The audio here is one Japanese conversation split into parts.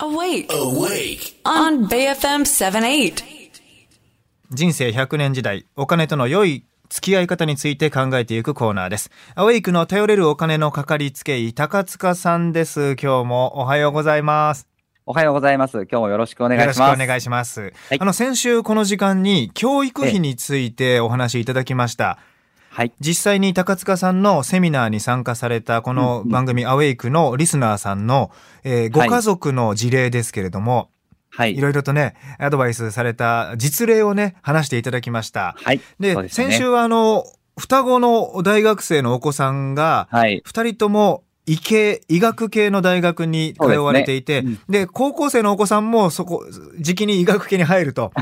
Awake. Awake. On BFM 78. 人生100年時代、お金との良い付き合い方について考えていくコーナーです。アウェイクの頼れるお金のかかりつけ医、高塚さんです。今日もおはようございます。おはようございます。今日もよろしくお願いします。よろしくお願いします。はいあの、先週この時間に教育費についてお話しいただきました。はい。実際に高塚さんのセミナーに参加されたこの番組アウェイクのリスナーさんの、えーご家族の事例ですけれども、はいい。ろいろとね、アドバイスされた実例をね、話していただきました。はい。で、ね先週はあの、双子の大学生のお子さんが、はい。二人とも医系、医学系の大学に通われていて、ですで高校生のお子さんもそこ、時期に医学系に入ると、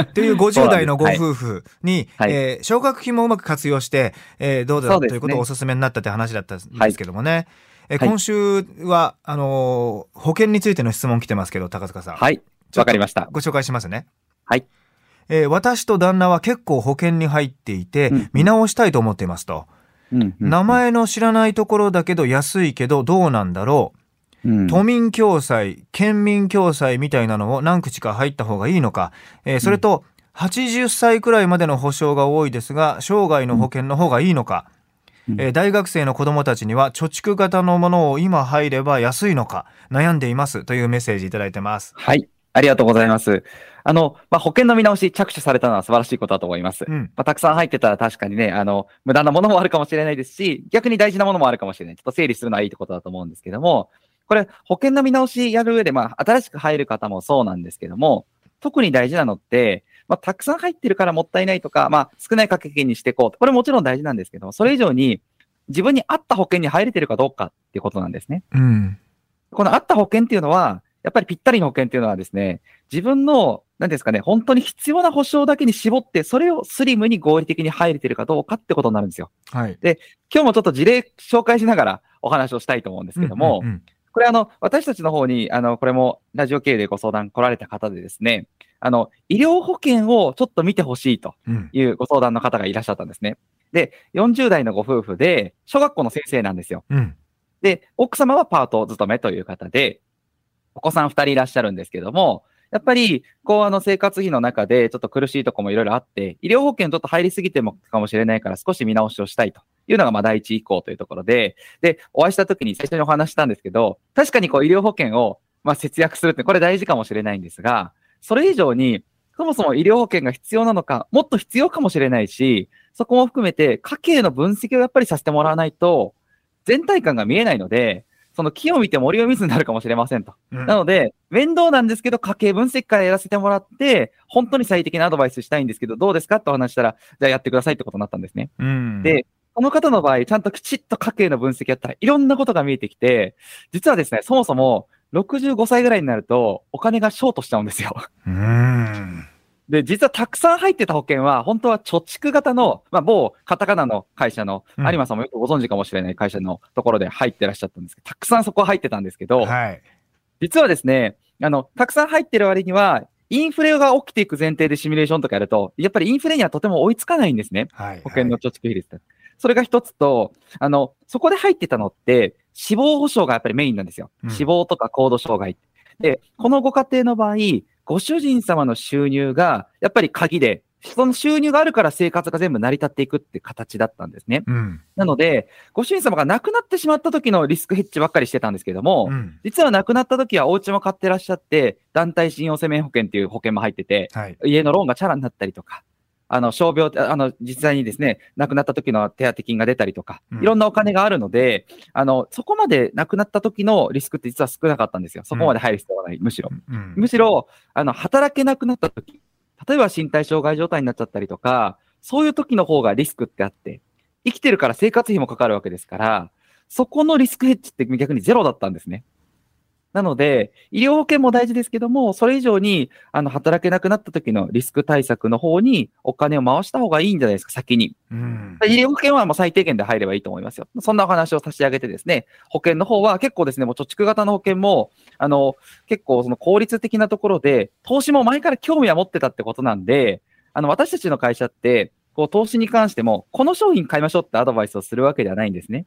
っていう50そうなんです代のご夫婦に、はいえー奨学金もうまく活用して、えーどうだろそうねうということをお勧めになったって話だったんですけどもね。えーはい今週は、あのー保険についての質問来てますけど、高塚さん。はい。わかりました。ご紹介しますね。はい。えー私と旦那は結構保険に入っていて、うん見直したいと思っていますと。うんうん名前の知らないところだけど安いけどどうなんだろう。うん都民共済、県民共済みたいなのを何口か入った方がいいのか。えーそれと、80歳くらいまでの保証が多いですが、生涯の保険の方がいいのか。うんえー大学生の子供たちには貯蓄型のものを今入れば安いのか悩んでいますというメッセージいただいてます。はい。ありがとうございます。あの、まあ、保険の見直し着手されたのは素晴らしいことだと思います。うん。まあ、たくさん入ってたら確かにね、あの、無駄なものもあるかもしれないですし、逆に大事なものもあるかもしれない。ちょっと整理するのはいいってことだと思うんですけども、これ、保険の見直しやる上で、まあ、新しく入る方もそうなんですけども、特に大事なのって、まあ、たくさん入ってるからもったいないとか、まあ、少ない掛け金にしていこう。これもちろん大事なんですけども、それ以上に、自分に合った保険に入れてるかどうかっていうことなんですね。うん。この合った保険っていうのは、やっぱりぴったりの保険っていうのはですね、自分の、何ですかね、本当に必要な保証だけに絞って、それをスリムに合理的に入れてるかどうかってことになるんですよ。はい。今日もちょっと事例紹介しながらお話をしたいと思うんですけども、うんうんこれあの、私たちの方に、あの、これもラジオ経由でご相談来られた方でですね、あの、医療保険をちょっと見てほしいとうんうんいうご相談の方がいらっしゃったんですね。で、40代のご夫婦で、小学校の先生なんですよ。うん。で、奥様はパート勤めという方で、お子さん二人いらっしゃるんですけども、やっぱり、こう、あの、生活費の中でちょっと苦しいとこもいろいろあって、医療保険ちょっと入りすぎてもかもしれないから少し見直しをしたいと。いうのが、まあ、第一以降というところで、で、お会いした時に最初にお話したんですけど、確かにこう、医療保険を、まあ、節約するって、これ大事かもしれないんですが、それ以上に、そもそも医療保険が必要なのか、もっと必要かもしれないし、そこも含めて家計の分析をやっぱりさせてもらわないと、全体感が見えないので、その木を見て森を見ずになるかもしれませんと。うんなので、面倒なんですけど、家計分析からやらせてもらって、本当に最適なアドバイスしたいんですけど、どうですかってお話したら、じゃあやってくださいってことになったんですね。うん。で、この方の場合、ちゃんときちっと家計の分析やったらいろんなことが見えてきて、実はですね、そもそも65歳ぐらいになると、お金がショートしちゃうんですよ。うん。で、実はたくさん入ってた保険は、本当は貯蓄型の、まあ、某カタカナの会社の、うん有馬さんもよくご存知かもしれない会社のところで入ってらっしゃったんですけど、たくさんそこは入ってたんですけど、はい。実はですね、あの、たくさん入ってる割には、インフレが起きていく前提でシミュレーションとかやると、やっぱりインフレにはとても追いつかないんですね。はい。保険の貯蓄比率って。それが一つと、あの、そこで入ってたのって、死亡保障がやっぱりメインなんですよ。うん死亡とか高度障害。で、このご家庭の場合、ご主人様の収入が、やっぱり鍵で、その収入があるから生活が全部成り立っていくって形だったんですね。うん。なので、ご主人様が亡くなってしまった時のリスクヘッジばっかりしてたんですけども、うん。実は亡くなった時はお家も買ってらっしゃって、団体信用生命保険っていう保険も入ってて、はい。家のローンがチャラになったりとか、あの、傷病、あの、実際にですね、亡くなった時の手当金が出たりとかうん、いろんなお金があるので、あの、そこまで亡くなった時のリスクって実は少なかったんですよ。そこまで入る必要がない、むしろ。うん。むしろ、あの、働けなくなった時、例えば身体障害状態になっちゃったりとか、そういう時の方がリスクってあって、生きてるから生活費もかかるわけですから、そこのリスクヘッジって逆にゼロだったんですね。なので、医療保険も大事ですけども、それ以上に、あの、働けなくなった時のリスク対策の方にお金を回した方がいいんじゃないですか、先に。うん。医療保険はもう最低限で入ればいいと思いますよ。そんなお話を差し上げてですね、保険の方は結構ですね、もう貯蓄型の保険も、あの、結構その効率的なところで、投資も前から興味は持ってたってことなんで、あの、私たちの会社って、こう、投資に関しても、この商品買いましょうってアドバイスをするわけではないんですね。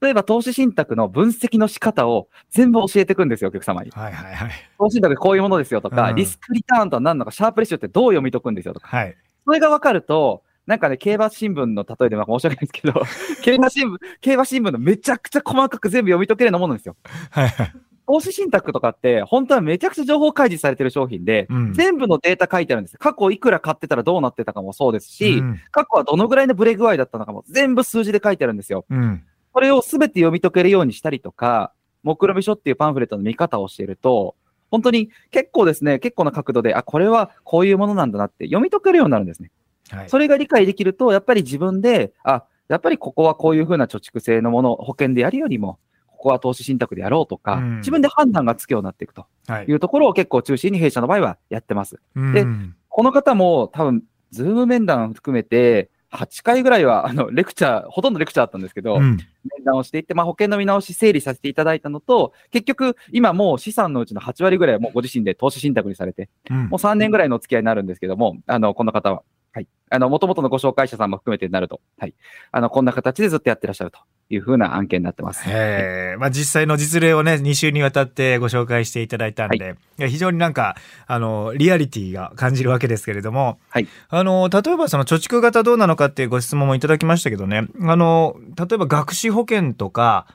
例えば投資信託の分析の仕方を全部教えていくんですよ、お客様に。はいはいはい。投資信託こういうものですよとか、うんリスクリターンとは何なのか、シャープレシオってどう読み解くんですよとか。はい。それが分かると、なんかね、競馬新聞の例えでまあ申し訳ないですけど、競馬新聞、競馬新聞のめちゃくちゃ細かく全部読み解けるようなものですよ。はいはい。投資信託とかって、本当はめちゃくちゃ情報開示されてる商品で、うん全部のデータ書いてあるんですよ。過去いくら買ってたらどうなってたかもそうですし、うん過去はどのぐらいのブレ具合だったのかも全部数字で書いてあるんですよ。うん。これをすべて読み解けるようにしたりとか、目論見書っていうパンフレットの見方をしていると、本当に結構ですね、結構な角度で、あ、これはこういうものなんだなって読み解けるようになるんですね。はい。それが理解できると、やっぱり自分で、あ、やっぱりここはこういうふうな貯蓄性のもの、保険でやるよりも、ここは投資信託でやろうとか、うん自分で判断がつくようになっていくとはいいうところを結構中心に弊社の場合はやってます。でうんこの方も多分、ズーム面談含めて、8回ぐらいは、あの、レクチャー、ほとんどレクチャーだったんですけど、うん。面談をしていって、まあ、保険の見直し整理させていただいたのと、結局、今もう資産のうちの8割ぐらいはもうご自身で投資信託にされて、うんもう3年ぐらいのお付き合いになるんですけども、あの、この方は、はい。あの、元々のご紹介者さんも含めてになると、はい。あの、こんな形でずっとやってらっしゃるというふうな案件になってます。ええまあ実際の実例をね、2週にわたってご紹介していただいたんで、い、や非常になんか、あの、リアリティが感じるわけですけれども、はいあの、例えばその貯蓄型どうなのかっていうご質問もいただきましたけどね、あの、例えば学資保険とか、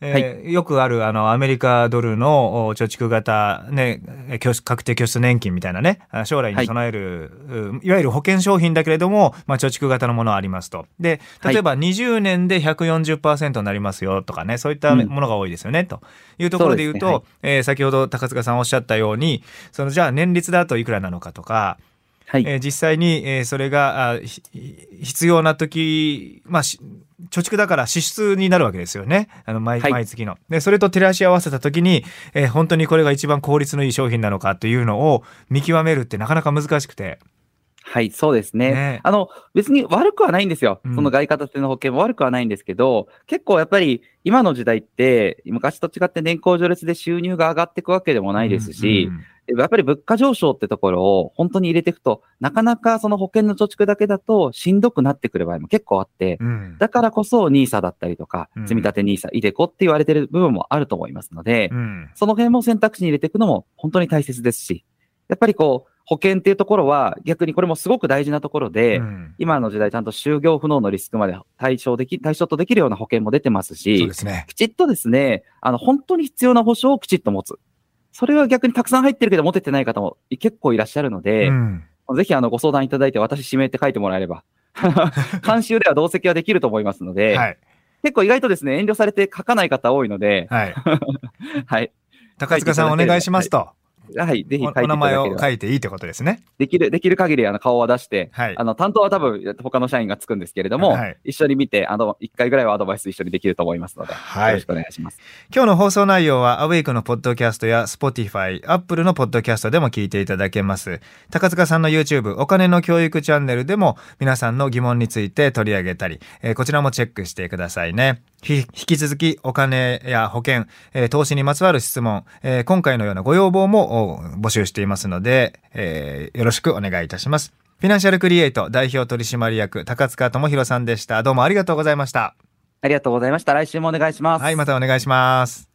えーよくあるあのアメリカドルのお貯蓄型、ね、確定拠出年金みたいなね、あ将来に備える、ういわゆる保険商品だけれども、まあ、貯蓄型のものはありますと。で、例えば20年で140%になりますよとかね、そういったうん。ものが多いですよね、と。いうところで言うと、そうですえー先ほど高塚さんおっしゃったように、そのじゃあ年率だといくらなのかとか、はい。えー実際に、えーそれがあひ必要な時、まあ、し貯蓄だから支出になるわけですよね。あの毎はい毎月の。で、それと照らし合わせた時に、えー本当にこれが一番効率のいい商品なのかというのを見極めるってなかなか難しくて。はい、そうですね。ね。あの、別に悪くはないんですよ。うん。その外貨建ての保険も悪くはないんですけど、結構やっぱり今の時代って、昔と違って年功序列で収入が上がっていくわけでもないですし、うんやっぱり物価上昇ってところを本当に入れていくと、なかなかその保険の貯蓄だけだとしんどくなってくる場合も結構あって、うん。だからこそ NISA だったりとかうん、積み立て NISA、イデコって言われてる部分もあると思いますので、うん。その辺も選択肢に入れていくのも本当に大切ですし、やっぱりこう、保険っていうところは逆にこれもすごく大事なところで、うん今の時代ちゃんと就業不能のリスクまで対象でき、対象とできるような保険も出てますそうしで、すね。きちっとですね、あの、本当に必要な保証をきちっと持つ。それは逆にたくさん入ってるけど持ててない方も結構いらっしゃるので、うんぜひあのご相談いただいて私指名って書いてもらえれば、監修では同席はできると思いますので、はい。結構意外とですね、遠慮されて書かない方多いので、はい。はい。高塚さんお願いしますと。はい。ぜひ書いておお名前をば。書いていいってことですね。できる、できる限りあの顔は出して、はいあの、担当は多分他の社員がつくんですけれども、はい一緒に見て、あの、一回ぐらいはアドバイス一緒にできると思いますので、はいよろしくお願いします。今日の放送内容はアウェイクのポッドキャストや Spotify、Apple のポッドキャストでも聞いていただけます。高塚さんの YouTube、お金の教育チャンネルでも皆さんの疑問について取り上げたり、えーこちらもチェックしてくださいね。ひ引き続きお金や保険、えー投資にまつわる質問、えー今回のようなご要望もお募集していますので、えーよろしくお願いいたします。フィナンシャルクリエイト代表取締役高塚智博さんでした。どうもありがとうございました。ありがとうございました。来週もお願いします。はい、またお願いします。